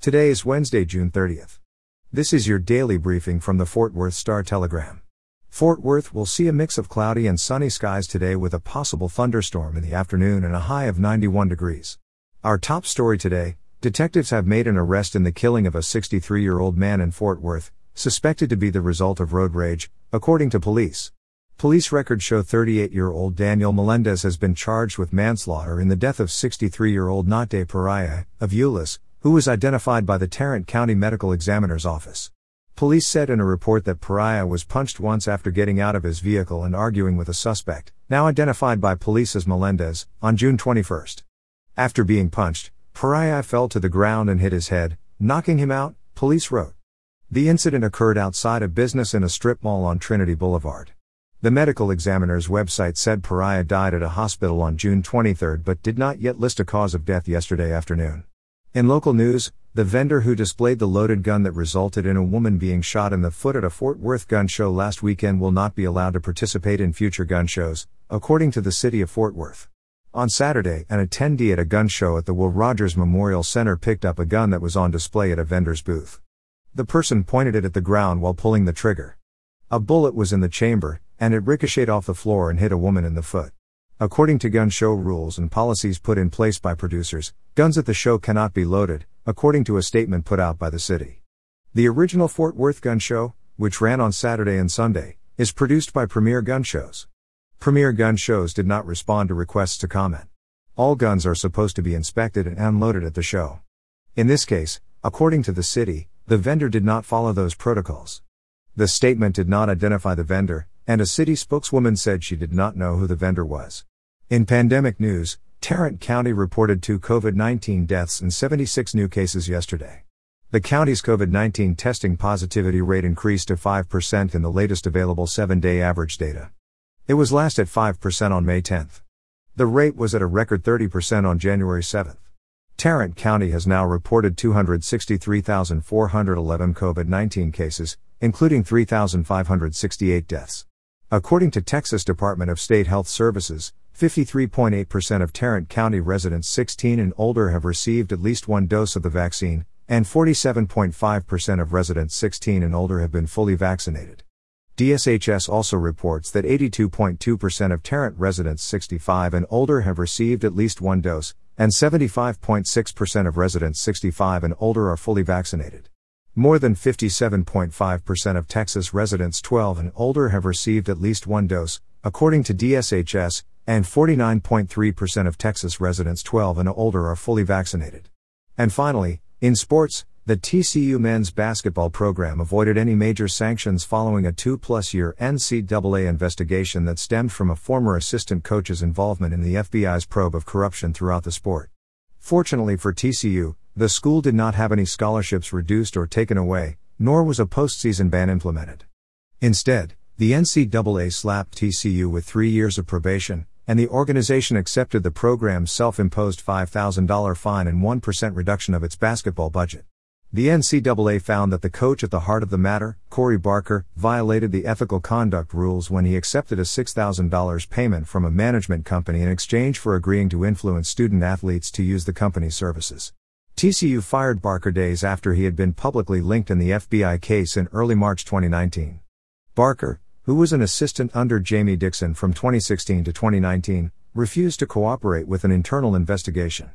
Today is Wednesday, June 30th. This is your daily briefing from the Fort Worth Star Telegram. Fort Worth will see a mix of cloudy and sunny skies today with a possible thunderstorm in the afternoon and a high of 91 degrees. Our top story today detectives have made an arrest in the killing of a 63 year old man in Fort Worth, suspected to be the result of road rage, according to police. Police records show 38 year old Daniel Melendez has been charged with manslaughter in the death of 63 year old Nate Pariah, of Euless, who was identified by the Tarrant County Medical Examiner's Office. Police said in a report that Pariah was punched once after getting out of his vehicle and arguing with a suspect, now identified by police as Melendez, on June 21. After being punched, Pariah fell to the ground and hit his head, knocking him out, police wrote. The incident occurred outside a business in a strip mall on Trinity Boulevard. The medical examiner's website said Pariah died at a hospital on June 23 but did not yet list a cause of death yesterday afternoon. In local news, the vendor who displayed the loaded gun that resulted in a woman being shot in the foot at a Fort Worth gun show last weekend will not be allowed to participate in future gun shows, according to the city of Fort Worth. On Saturday, an attendee at a gun show at the Will Rogers Memorial Center picked up a gun that was on display at a vendor's booth. The person pointed it at the ground while pulling the trigger. A bullet was in the chamber, and it ricocheted off the floor and hit a woman in the foot. According to gun show rules and policies put in place by producers, guns at the show cannot be loaded, according to a statement put out by the city. The original Fort Worth Gun Show, which ran on Saturday and Sunday, is produced by Premier Gun Shows. Premier Gun Shows did not respond to requests to comment. All guns are supposed to be inspected and unloaded at the show. In this case, according to the city, the vendor did not follow those protocols. The statement did not identify the vendor, and a city spokeswoman said she did not know who the vendor was. In pandemic news, Tarrant County reported two COVID 19 deaths and 76 new cases yesterday. The county's COVID 19 testing positivity rate increased to 5% in the latest available seven day average data. It was last at 5% on May 10. The rate was at a record 30% on January 7. Tarrant County has now reported 263,411 COVID 19 cases, including 3,568 deaths. According to Texas Department of State Health Services, 53.8% of Tarrant County residents 16 and older have received at least one dose of the vaccine, and 47.5% of residents 16 and older have been fully vaccinated. DSHS also reports that 82.2% of Tarrant residents 65 and older have received at least one dose, and 75.6% of residents 65 and older are fully vaccinated. More than 57.5% of Texas residents 12 and older have received at least one dose, according to DSHS, and 49.3% of Texas residents 12 and older are fully vaccinated. And finally, in sports, the TCU men's basketball program avoided any major sanctions following a two plus year NCAA investigation that stemmed from a former assistant coach's involvement in the FBI's probe of corruption throughout the sport. Fortunately for TCU, the school did not have any scholarships reduced or taken away, nor was a postseason ban implemented. Instead, the NCAA slapped TCU with three years of probation, and the organization accepted the program's self imposed $5,000 fine and 1% reduction of its basketball budget. The NCAA found that the coach at the heart of the matter, Corey Barker, violated the ethical conduct rules when he accepted a $6,000 payment from a management company in exchange for agreeing to influence student athletes to use the company's services. TCU fired Barker days after he had been publicly linked in the FBI case in early March 2019. Barker, who was an assistant under Jamie Dixon from 2016 to 2019, refused to cooperate with an internal investigation.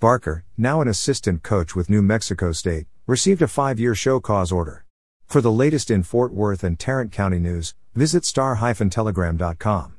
Barker, now an assistant coach with New Mexico State, received a five year show cause order. For the latest in Fort Worth and Tarrant County news, visit star-telegram.com.